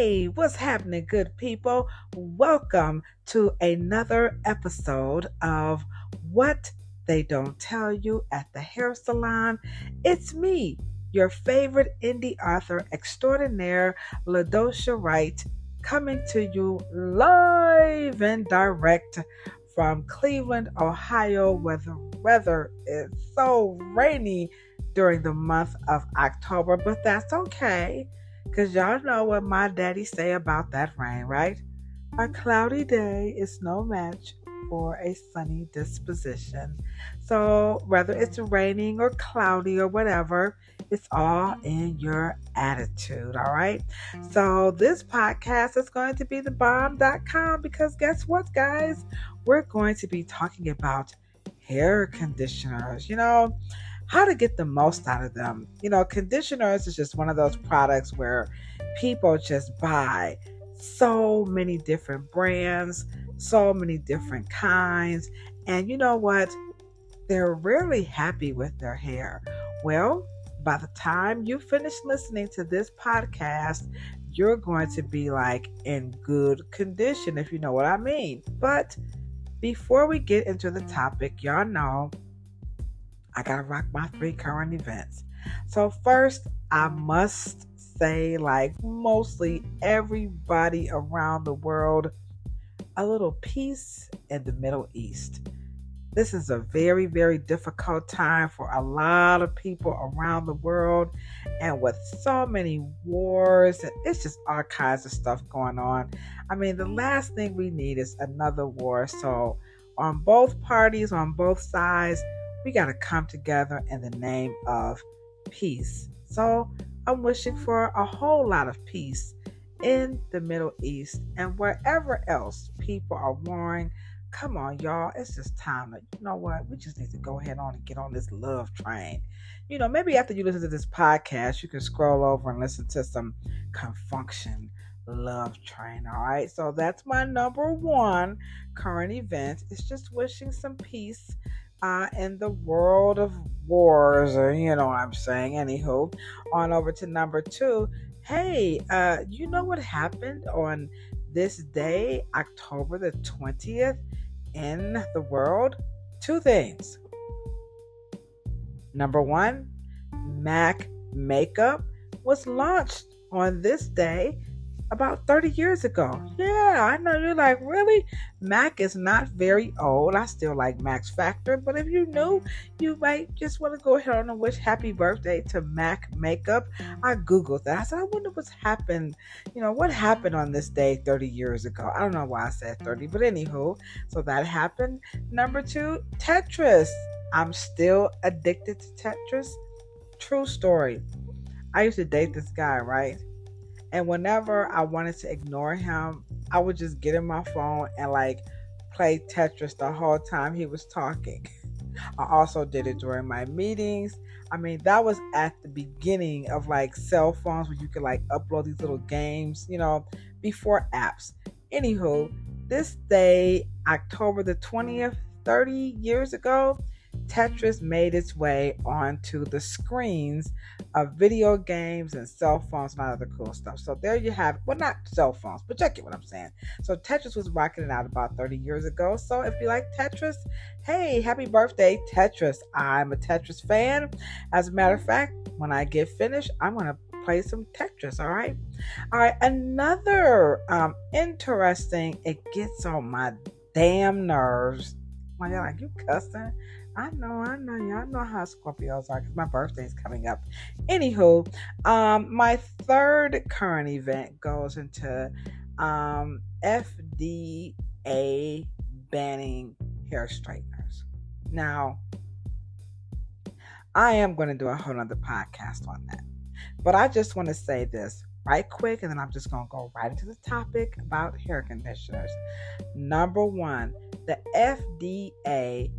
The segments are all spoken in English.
Hey, what's happening, good people? Welcome to another episode of What They Don't Tell You at the Hair Salon. It's me, your favorite indie author extraordinaire, LaDosha Wright, coming to you live and direct from Cleveland, Ohio, where the weather is so rainy during the month of October, but that's okay because y'all know what my daddy say about that rain, right? A cloudy day is no match for a sunny disposition. So, whether it's raining or cloudy or whatever, it's all in your attitude, all right? So, this podcast is going to be the bomb.com because guess what, guys? We're going to be talking about hair conditioners. You know, how to get the most out of them. You know, conditioners is just one of those products where people just buy so many different brands, so many different kinds, and you know what? They're really happy with their hair. Well, by the time you finish listening to this podcast, you're going to be like in good condition, if you know what I mean. But before we get into the topic, y'all know I gotta rock my three current events. So, first, I must say, like mostly everybody around the world, a little peace in the Middle East. This is a very, very difficult time for a lot of people around the world. And with so many wars, it's just all kinds of stuff going on. I mean, the last thing we need is another war. So, on both parties, on both sides, we got to come together in the name of peace. So I'm wishing for a whole lot of peace in the Middle East and wherever else people are warring. Come on, y'all. It's just time to, you know what? We just need to go ahead on and get on this love train. You know, maybe after you listen to this podcast, you can scroll over and listen to some Con Funk Shun love train. All right. So that's my number one current event. It's just wishing some peace uh, in the world of wars, or you know what I'm saying. Anywho, on over to number two. Hey, uh, you know what happened on this day, October the 20th, in the world? Two things. Number one, MAC makeup was launched on this day about 30 years ago. Yeah, I know you're like, really? Mac is not very old. I still like Max Factor, but if you knew, you might just want to go ahead and wish happy birthday to Mac Makeup. Mm-hmm. I Googled that. I said, I wonder what's happened. You know, what happened on this day 30 years ago? I don't know why I said 30, but anywho, so that happened. Number two, Tetris. I'm still addicted to Tetris. True story. I used to date this guy, right? And whenever I wanted to ignore him, I would just get in my phone and like play Tetris the whole time he was talking. I also did it during my meetings. I mean, that was at the beginning of like cell phones where you could like upload these little games, you know, before apps. Anywho, this day, October the 20th, 30 years ago, Tetris made its way onto the screens of video games and cell phones and all other cool stuff. So there you have it. Well, not cell phones, but check it what I'm saying. So Tetris was rocking it out about 30 years ago. So if you like Tetris, hey, happy birthday, Tetris. I'm a Tetris fan. As a matter of fact, when I get finished, I'm going to play some Tetris, all right? All right, another um, interesting, it gets on my damn nerves. Why, you're like, you cussing? I know, I know, y'all know how Scorpios are because my birthday is coming up. Anywho, um, my third current event goes into um, FDA banning hair straighteners. Now, I am going to do a whole other podcast on that, but I just want to say this right quick, and then I'm just going to go right into the topic about hair conditioners. Number one, the FDA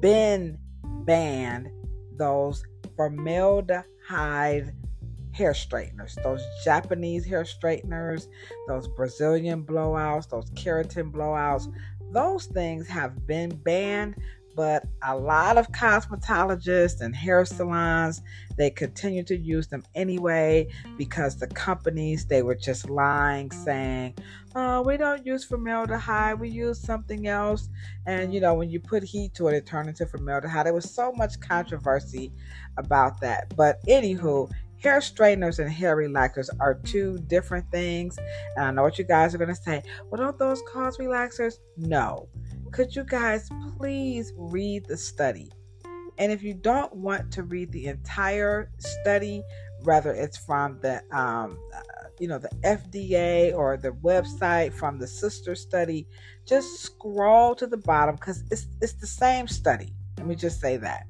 been banned those formaldehyde hair straighteners, those Japanese hair straighteners, those Brazilian blowouts, those keratin blowouts. Those things have been banned, but a lot of cosmetologists and hair salons they continue to use them anyway because the companies they were just lying saying oh we don't use formaldehyde we use something else. And you know when you put heat to it it turned into formaldehyde. There was so much controversy about that. But anywho hair straighteners and hair relaxers are two different things. And i know what you guys are going to say well don't those cause relaxers? No could you guys please read the study? And if you don't want to read the entire study, whether it's from the um, you know the FDA or the website from the sister study, just scroll to the bottom because it's it's the same study. Let me just say that.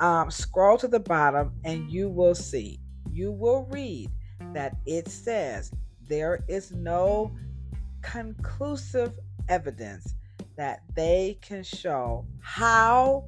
Um, scroll to the bottom and you will see, you will read that it says there is no conclusive evidence that they can show how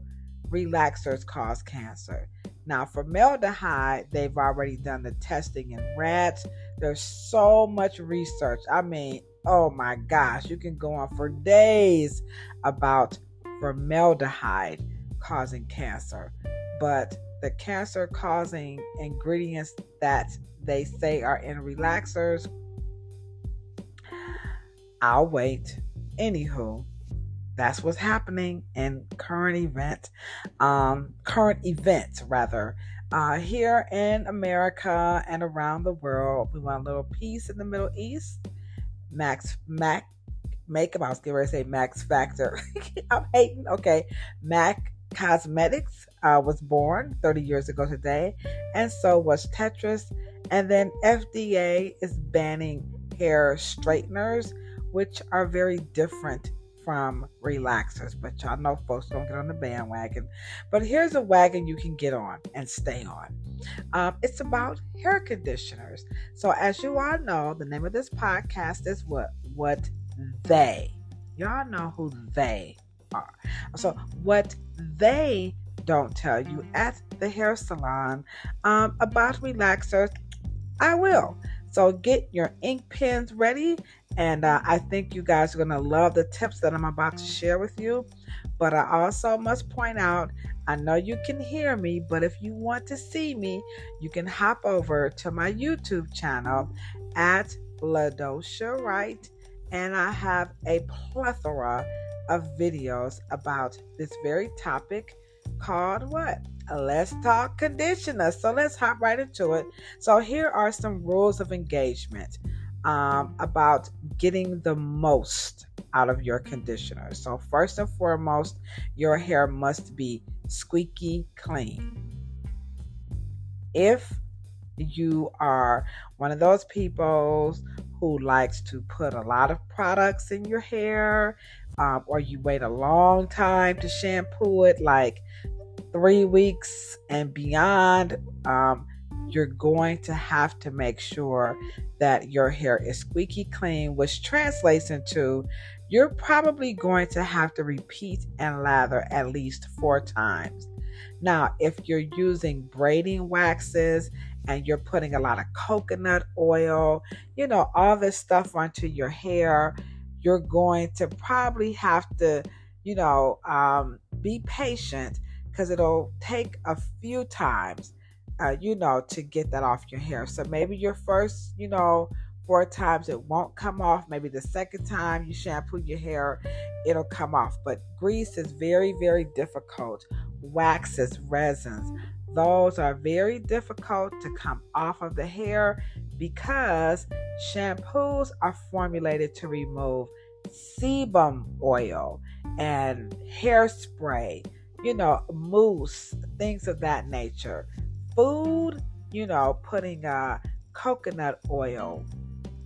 relaxers cause cancer. Now, formaldehyde, they've already done the testing in rats. There's so much research. I mean, oh my gosh, you can go on for days about formaldehyde causing cancer. But the cancer causing ingredients that they say are in relaxers, I'll wait. Anywho, that's what's happening in current event, um, current events rather. Uh, here in America and around the world, we want a little peace in the Middle East. Max Mac makeup. I was going to say Max Factor. I'm hating. Okay, Mac Cosmetics uh, was born 30 years ago today, and so was Tetris. And then FDA is banning hair straighteners, which are very different from relaxers, but y'all know folks don't get on the bandwagon. But here's a wagon you can get on and stay on. Um, it's about hair conditioners. So, as you all know, the name of this podcast is what what they. Y'all know who they are. So, what they don't tell you at the hair salon um, about relaxers, I will. So get your ink pens ready. And uh, I think you guys are going to love the tips that I'm about to share with you. But I also must point out I know you can hear me, but if you want to see me, you can hop over to my YouTube channel at LaDosha Wright. And I have a plethora of videos about this very topic called what? let's talk conditioner. So let's hop right into it. So here are some rules of engagement um, about getting the most out of your conditioner. So first and foremost, your hair must be squeaky clean. If you are one of those people who likes to put a lot of products in your hair, um, or you wait a long time to shampoo it, like three weeks and beyond, um, you're going to have to make sure that your hair is squeaky clean, which translates into you're probably going to have to repeat and lather at least four times. Now, if you're using braiding waxes and you're putting a lot of coconut oil, you know, all this stuff onto your hair, you're going to probably have to, you know, um, be patient because it'll take a few times, uh, you know, to get that off your hair. So maybe your first, you know, four times it won't come off. Maybe the second time you shampoo your hair, it'll come off. But grease is very, very difficult. Waxes, resins, those are very difficult to come off of the hair because shampoos are formulated to remove sebum oil and hairspray you know, mousse, things of that nature. Food, you know, putting uh, coconut oil,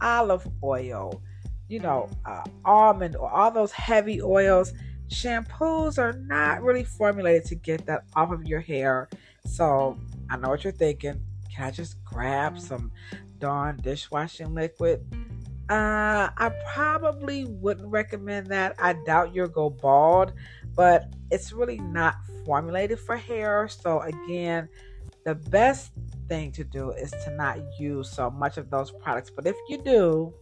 olive oil, you know, uh, almond or all those heavy oils. Shampoos are not really formulated to get that off of your hair. So I know what you're thinking. Can I just grab some Dawn dishwashing liquid? Uh, I probably wouldn't recommend that. I doubt you'll go bald, but it's really not formulated for hair. So, again, the best thing to do is to not use so much of those products. But if you do,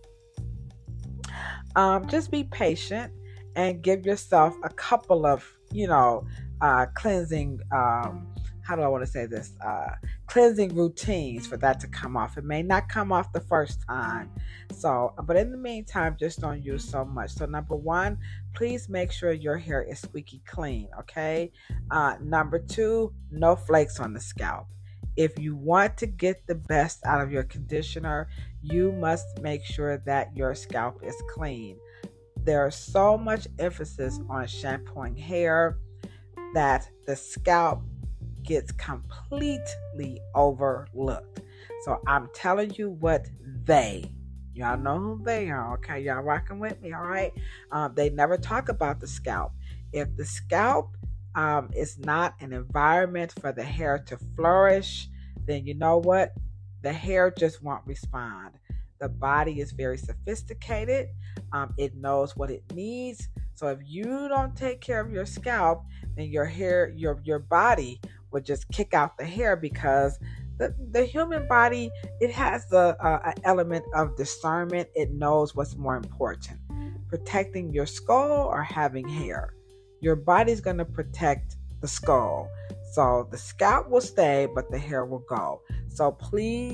um, just be patient and give yourself a couple of you know, uh, cleansing. Um, how do I want to say this? Uh, cleansing routines for that to come off. It may not come off the first time. So, but in the meantime, just don't use so much. So, number one, please make sure your hair is squeaky clean. Okay. Uh, number two, no flakes on the scalp. If you want to get the best out of your conditioner, you must make sure that your scalp is clean. There's so much emphasis on shampooing hair that the scalp gets completely overlooked. So I'm telling you what they, y'all know who they are, okay? Y'all rocking with me, all right? Um, they never talk about the scalp. If the scalp um, is not an environment for the hair to flourish, then you know what? The hair just won't respond. The body is very sophisticated. Um, it knows what it needs. So if you don't take care of your scalp, then your hair, your your body would just kick out the hair because the, the human body it has the element of discernment. It knows what's more important protecting your skull or having hair. Your body's going to protect the skull. So the scalp will stay but the hair will go. So please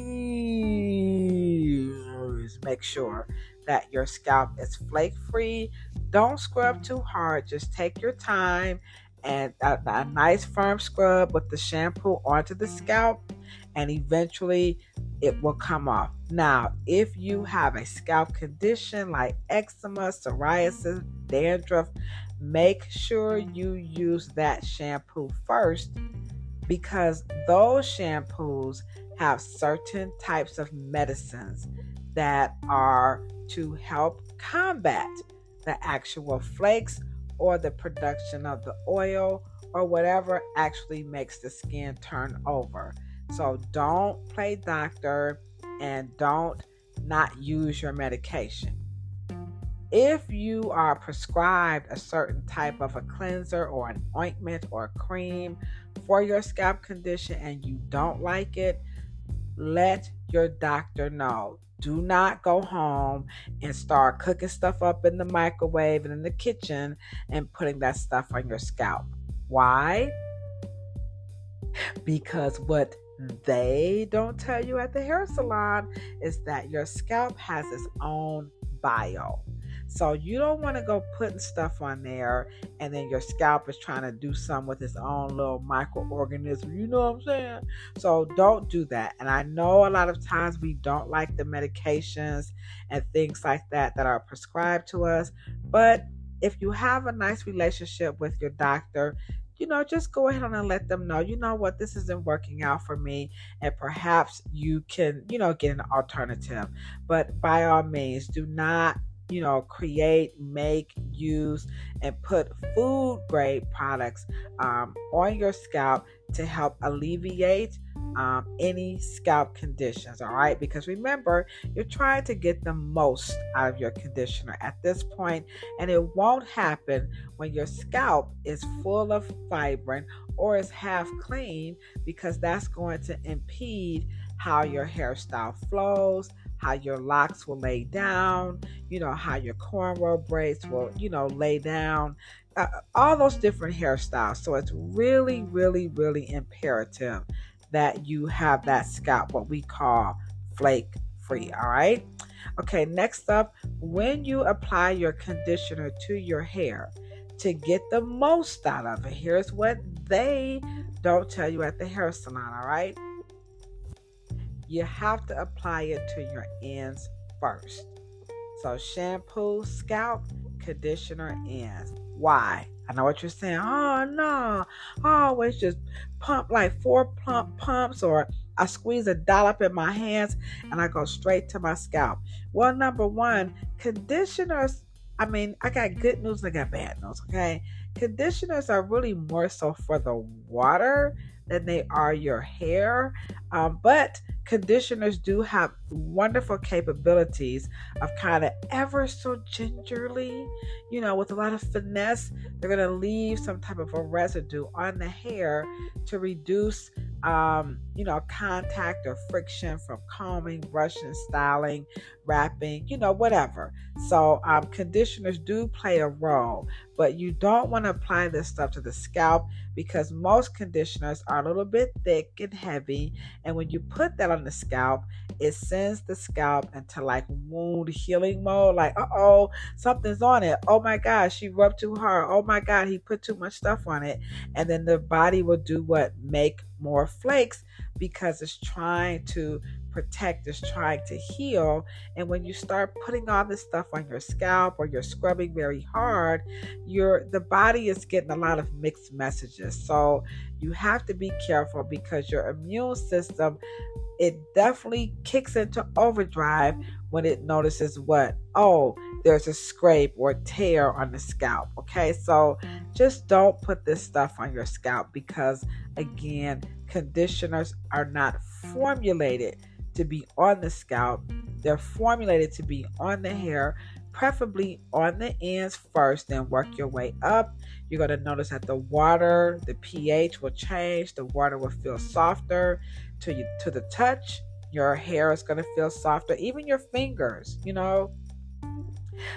make sure that your scalp is flake free don't scrub too hard. Just take your time and a, a, nice firm scrub with the shampoo onto the mm-hmm. scalp, and eventually it will come off. Now, if you have a scalp condition like eczema, psoriasis, dandruff, make sure you use that shampoo first because those shampoos have certain types of medicines that are to help combat the actual flakes or the production of the oil or whatever actually makes the skin turn over. So don't play doctor and don't not use your medication. If you are prescribed a certain type of a cleanser or an ointment or a cream for your scalp condition and you don't like it, let your doctor know do not go home and start cooking stuff up in the microwave and in the kitchen and putting that stuff on your scalp. Why? Because what they don't tell you at the hair salon is that your scalp has its own bio. So you don't want to go putting stuff on there and then your scalp is trying to do something with its own little microorganism. You know what I'm saying? So don't do that. And I know a lot of times we don't like the medications and things like that that are prescribed to us. But if you have a nice relationship with your doctor, you know, just go ahead and let them know, you know what, this isn't working out for me. And perhaps you can, you know, get an alternative. But by all means, do not you know, create, make, use, and put food grade products um, on your scalp to help alleviate um, any scalp conditions. All right, because remember, you're trying to get the most out of your conditioner at this point, and it won't happen when your scalp is full of fibrin or is half clean because that's going to impede how your hairstyle flows how your locks will lay down, you know, how your cornrow braids will, you know, lay down, uh, all those different hairstyles. So it's really, really, really imperative that you have that scalp, what we call flake free. All right. Okay, next up, when you apply your conditioner to your hair to get the most out of it, here's what they don't tell you at the hair salon. All right you have to apply it to your ends first. So, shampoo, scalp, conditioner, ends. Why? I know what you're saying. Oh, no. I always just pump like four plump pumps, or I squeeze a dollop in my hands and I go straight to my scalp. Well, number one, conditioners. I mean, I got good news and I got bad news, okay? Conditioners are really more so for the water than they are your hair. Um, but conditioners do have wonderful capabilities of kind of ever so gingerly, you know, with a lot of finesse, they're going to leave some type of a residue on the hair to reduce, um, you know, contact or friction from combing, brushing, styling, wrapping, you know, whatever. So, um, conditioners do play a role, but you don't want to apply this stuff to the scalp because most conditioners are a little bit thick and heavy. And when you put that on the scalp, it sends the scalp into like wound healing mode. Like, uh oh, something's on it. Oh my God, she rubbed too hard. Oh my God, he put too much stuff on it. And then the body will do what? Make more flakes because it's trying to protect, is trying to heal. And when you start putting all this stuff on your scalp or you're scrubbing very hard, your the body is getting a lot of mixed messages. So you have to be careful because your immune system it definitely kicks into overdrive when it notices what oh there's a scrape or tear on the scalp okay so just don't put this stuff on your scalp because again conditioners are not formulated to be on the scalp. They're formulated to be on the hair, preferably on the ends first, then work your way up. You're going to notice that the water, the pH will change. The water will feel softer to you to the touch. Your hair is going to feel softer, even your fingers, you know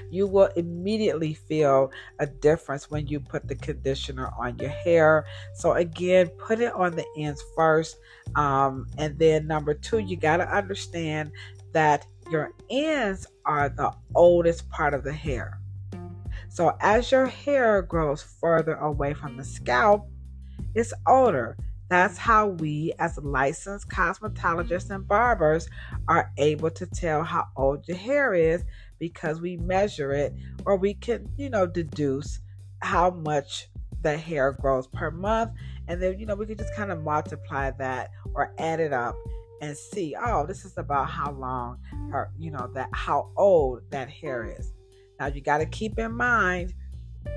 you will immediately feel a difference when you put the conditioner on your hair. So, again, put it on the ends first. Um, and then, number two, you got to understand that your ends are the oldest part of the hair. So, as your hair grows further away from the scalp, it's older. That's how we, as licensed cosmetologists and barbers, are able to tell how old your hair is because we measure it or we can, you know, deduce how much the hair grows per month. And then, you know, we can just kind of multiply that or add it up and see, oh, this is about how long her, you know, that how old that hair is. Now you got to keep in mind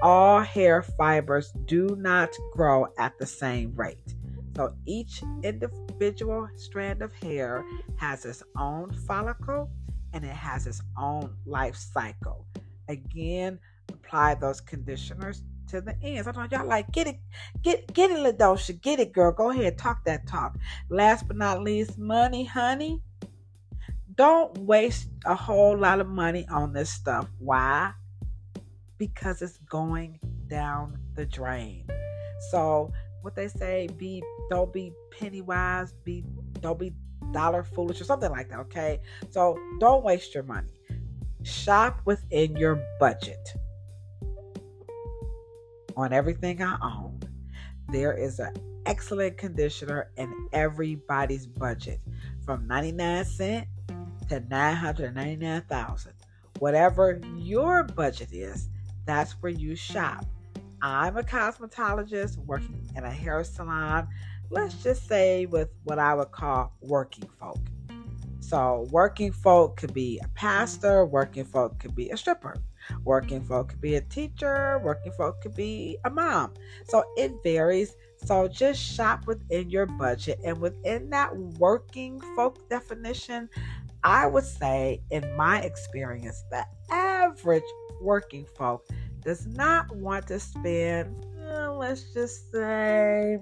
all hair fibers do not grow at the same rate. So each individual strand of hair has its own follicle and it has its own life cycle. Again, apply those conditioners to the ends. I don't know y'all like get it, get get it, Ladosha, get it, girl. Go ahead, talk that talk. Last but not least, money, honey. Don't waste a whole lot of money on this stuff. Why? Because it's going down the drain. So what they say, be don't be penny wise, be don't be dollar foolish or something like that, okay? So don't waste your money. Shop within your budget. On everything I own, there is an excellent conditioner in everybody's budget from 99 cent to 999,000. Whatever your budget is, that's where you shop. I'm a cosmetologist working in a hair salon let's just say with what I would call working folk. So, working folk could be a pastor, working folk could be a stripper, working folk could be a teacher, working folk could be a mom. So, it varies. So, just shop within your budget. And within that working folk definition, I would say, in my experience, the average working folk does not want to spend, uh, let's just say,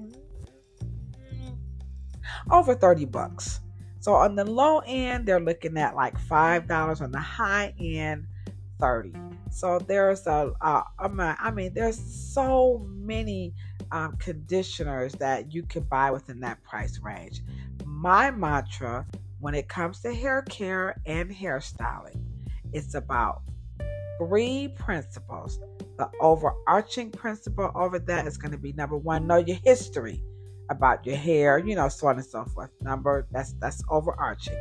over 30 bucks. So on the low end, they're looking at like $5. On the high end, 30 So there's a, uh, I mean, there's so many um, conditioners that you could buy within that price range. My mantra when it comes to hair care and hairstyling, it's about three principles. The overarching principle over that is going to be number one, know your history about your hair, you know, so on and so forth. Number that's that's overarching.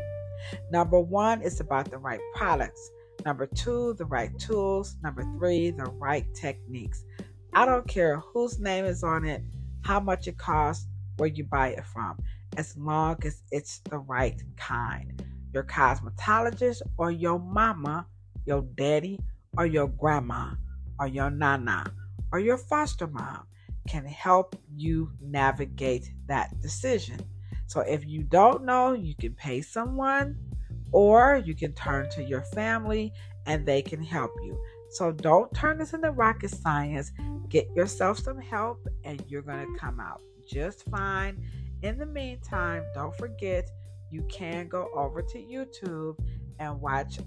Number one is about the right products. Number two, the right tools. Number three, the right techniques. I don't care whose name is on it, how much it costs, where you buy it from, as long as it's the right kind. Your cosmetologist or your mama, your daddy, or your grandma, or your nana, or your foster mom can help you navigate that decision. So if you don't know, you can pay someone or you can turn to your family and they can help you. So don't turn this into rocket science. Get yourself some help and you're going to come out just fine. In the meantime, don't forget you can go over to YouTube and watch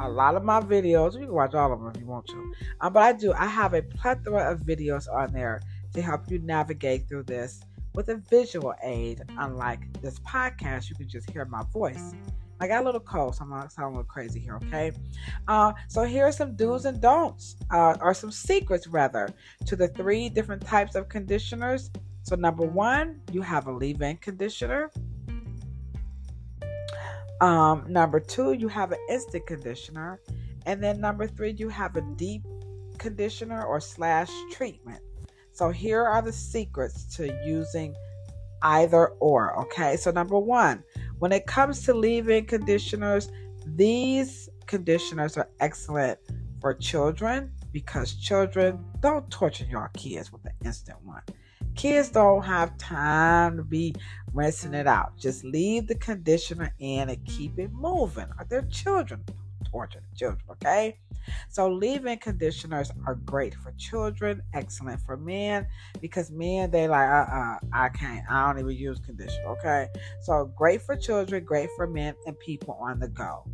a lot of my videos. You can watch all of them if you want to. Um, but I do. I have a plethora of videos on there to help you navigate through this with a visual aid. Unlike this podcast, you can just hear my voice. I got a little cold, so I'm not sounding a little crazy here, okay? Uh, so here are some do's and don'ts, uh, or some secrets rather, to the three different types of conditioners. So number one, you have a leave-in conditioner. Um, number two, you have an instant conditioner. And then number three, you have a deep conditioner or slash treatment. So here are the secrets to using either or. Okay. So number one, when it comes to leave-in conditioners, these conditioners are excellent for children because children don't torture your kids with the instant one. Kids don't have time to be rinsing it out. Just leave the conditioner in and keep it moving. They're children. Torture the children, okay? So leave-in conditioners are great for children, excellent for men because men they like uh-uh, I can't. I don't even use conditioner, okay? So great for children, great for men and people on the go.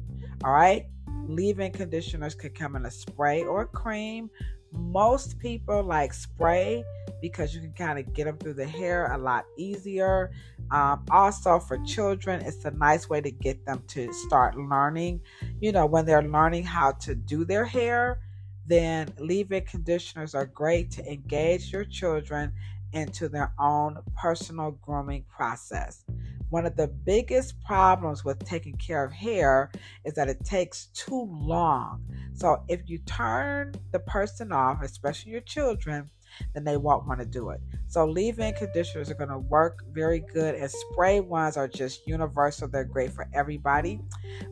All right? Leave-in conditioners could come in a spray or a cream. Most people like spray because you can kind of get them through the hair a lot easier. Um, also, for children, it's a nice way to get them to start learning. You know, when they're learning how to do their hair, then leave in conditioners are great to engage your children into their own personal grooming process. One of the biggest problems with taking care of hair is that it takes too long. So, if you turn the person off, especially your children, then they won't want to do it. So leave-in conditioners are going to work very good, and spray ones are just universal. They're great for everybody.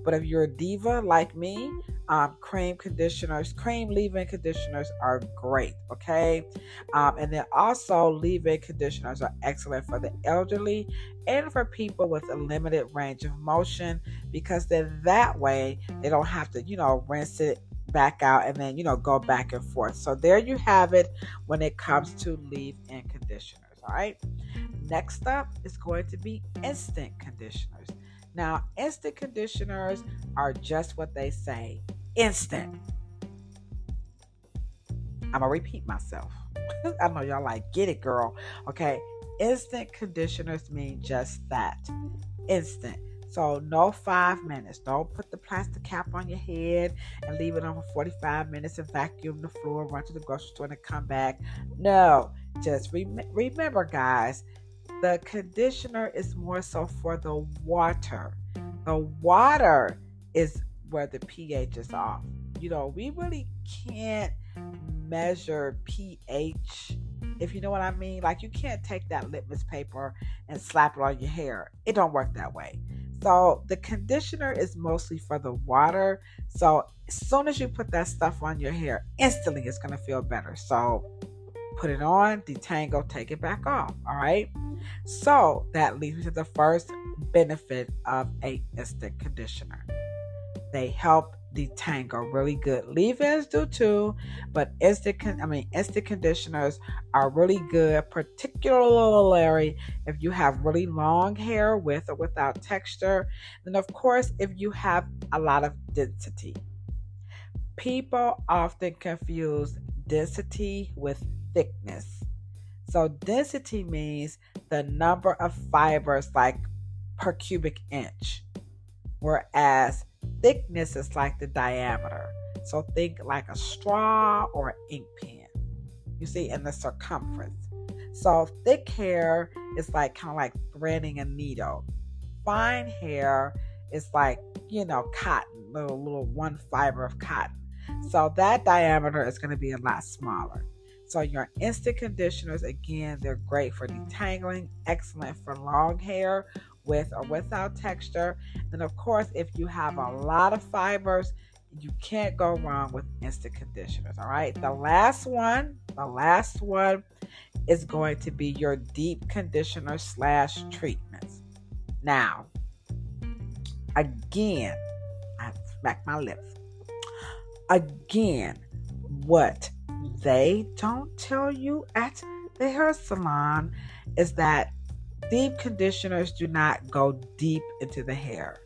But if you're a diva like me, um, cream conditioners, cream leave-in conditioners are great. Okay, um, and then also leave-in conditioners are excellent for the elderly and for people with a limited range of motion because then that way they don't have to, you know, rinse it back out and then you know go back and forth. So there you have it when it comes to leave in conditioners all right? Next up is going to be instant conditioners. Now instant conditioners are just what they say instant. I'm gonna repeat myself. I know y'all like get it girl. Okay instant conditioners mean just that instant so no five minutes. Don't put the plastic cap on your head and leave it on for 45 minutes and vacuum the floor, run to the grocery store and come back. No, just rem- remember, guys, the conditioner is more so for the water. The water is where the pH is off. You know, we really can't measure pH if you know what I mean. Like you can't take that litmus paper and slap it on your hair. It don't work that way. So the conditioner is mostly for the water. So as soon as you put that stuff on your hair, instantly it's going to feel better. So put it on, detangle, take it back off. All right. So that leads me to the first benefit of a instant conditioner. They help detangle really good. Leave-ins do too, but instant con- I mean instant conditioners are really good, particularly if you have really long hair with or without texture. Then of course if you have a lot of density. People often confuse density with thickness. So density means the number of fibers like per cubic inch. Whereas thickness is like the diameter. So think like a straw or an ink pen. You see, in the circumference. So thick hair is like kind of like threading a needle. Fine hair is like, you know, cotton, little little one fiber of cotton. So that diameter is going to be a lot smaller. So your instant conditioners, again, they're great for detangling, excellent for long hair with or without texture. And of course, if you have a lot of fibers, you can't go wrong with instant conditioners. All right. The last one, the last one is going to be your deep conditioner slash treatments. Now, again, I smack my lips. Again, what they don't tell you at the hair salon is that deep conditioners do not go deep into the hair.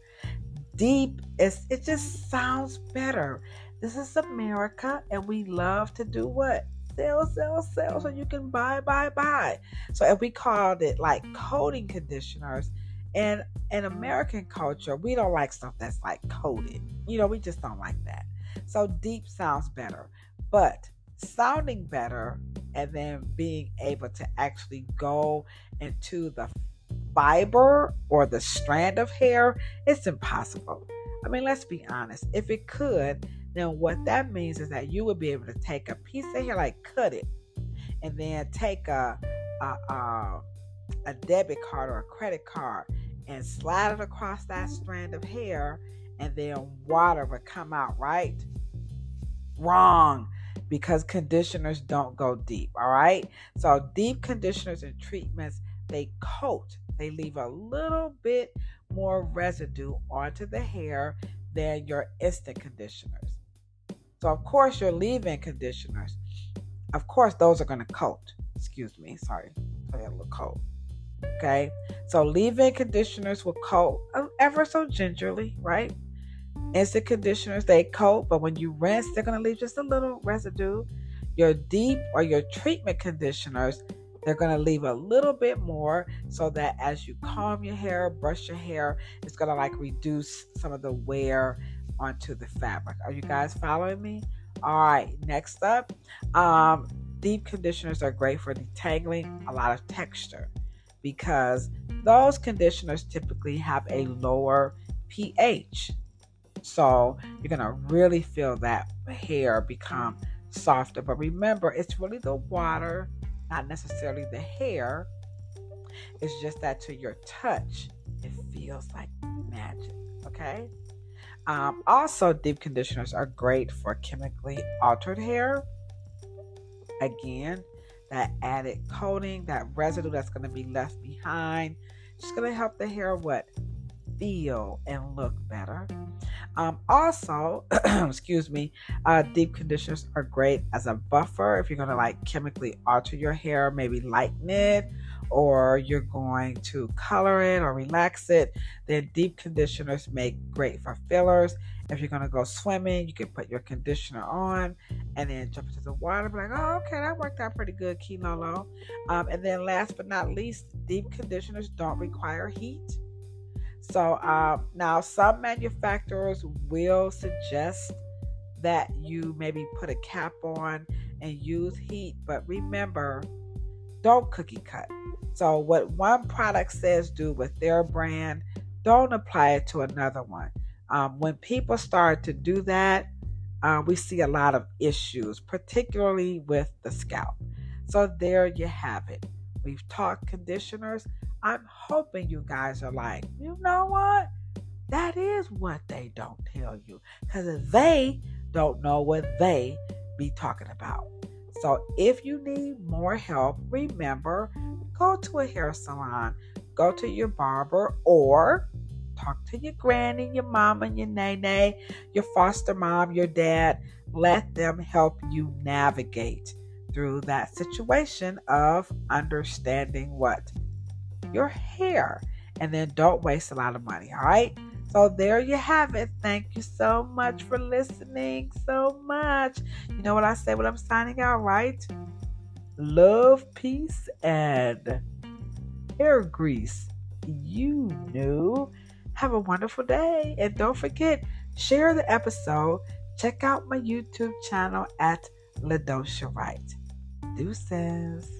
Deep is it just sounds better. This is America and we love to do what? Sell, sell, sell so you can buy, buy, buy. So if we called it like coating conditioners, and in American culture, we don't like stuff that's like coated. You know, we just don't like that. So deep sounds better. But sounding better and then being able to actually go into the fiber or the strand of hair, it's impossible. I mean, let's be honest. If it could, then what that means is that you would be able to take a piece of hair, like cut it, and then take a a, a, a debit card or a credit card and slide it across that strand of hair, and then water would come out, right? Wrong because conditioners don't go deep. All right. So, deep conditioners and treatments, they coat, they leave a little bit more residue onto the hair than your instant conditioners. So, of course, your leave in conditioners, of course, those are going to coat. Excuse me. Sorry. Play a little coat. Okay. So, leave in conditioners will coat uh, ever so gingerly, right? Instant conditioners, they coat, but when you rinse, they're going to leave just a little residue. Your deep or your treatment conditioners, they're going to leave a little bit more so that as you comb your hair, brush your hair, it's going to like reduce some of the wear onto the fabric. Are you guys following me? All right, next up, um, deep conditioners are great for detangling a lot of texture because those conditioners typically have a lower pH. So you're going to really feel that hair become softer. But remember, it's really the water, not necessarily the hair. It's just that to your touch, it feels like magic. Okay? Um, also, deep conditioners are great for chemically altered hair. Again, that added coating, that residue that's going to be left behind, just going to help the hair what feel and look better. Um, also, excuse me, uh, deep conditioners are great as a buffer if you're going to like chemically alter your hair, maybe lighten it, or you're going to color it or relax it. Then deep conditioners make great for fillers. If you're going to go swimming, you can put your conditioner on and then jump into the water. Be like, oh, okay, that worked out pretty good, Kilolo. Um, and then last but not least, deep conditioners don't require heat. So uh, now some manufacturers will suggest that you maybe put a cap on and use heat, but remember, don't cookie cut. So what one product says do with their brand, don't apply it to another one. Um, when people start to do that, uh, we see a lot of issues, particularly with the scalp. So there you have it. We've talked conditioners. I'm hoping you guys are like, you know what? That is what they don't tell you. Because they don't know what they be talking about. So if you need more help, remember, go to a hair salon, go to your barber, or talk to your granny, your mama, your nene, your foster mom, your dad. Let them help you navigate through that situation of understanding what your hair and then don't waste a lot of money all right? So there you have it. Thank you so much for listening so much. You know what i say when i'm signing out right? Love peace and hair grease. You knew. Have a wonderful day. And don't forget share the episode. Check out my youtube channel at LaDosha Wright Deuces.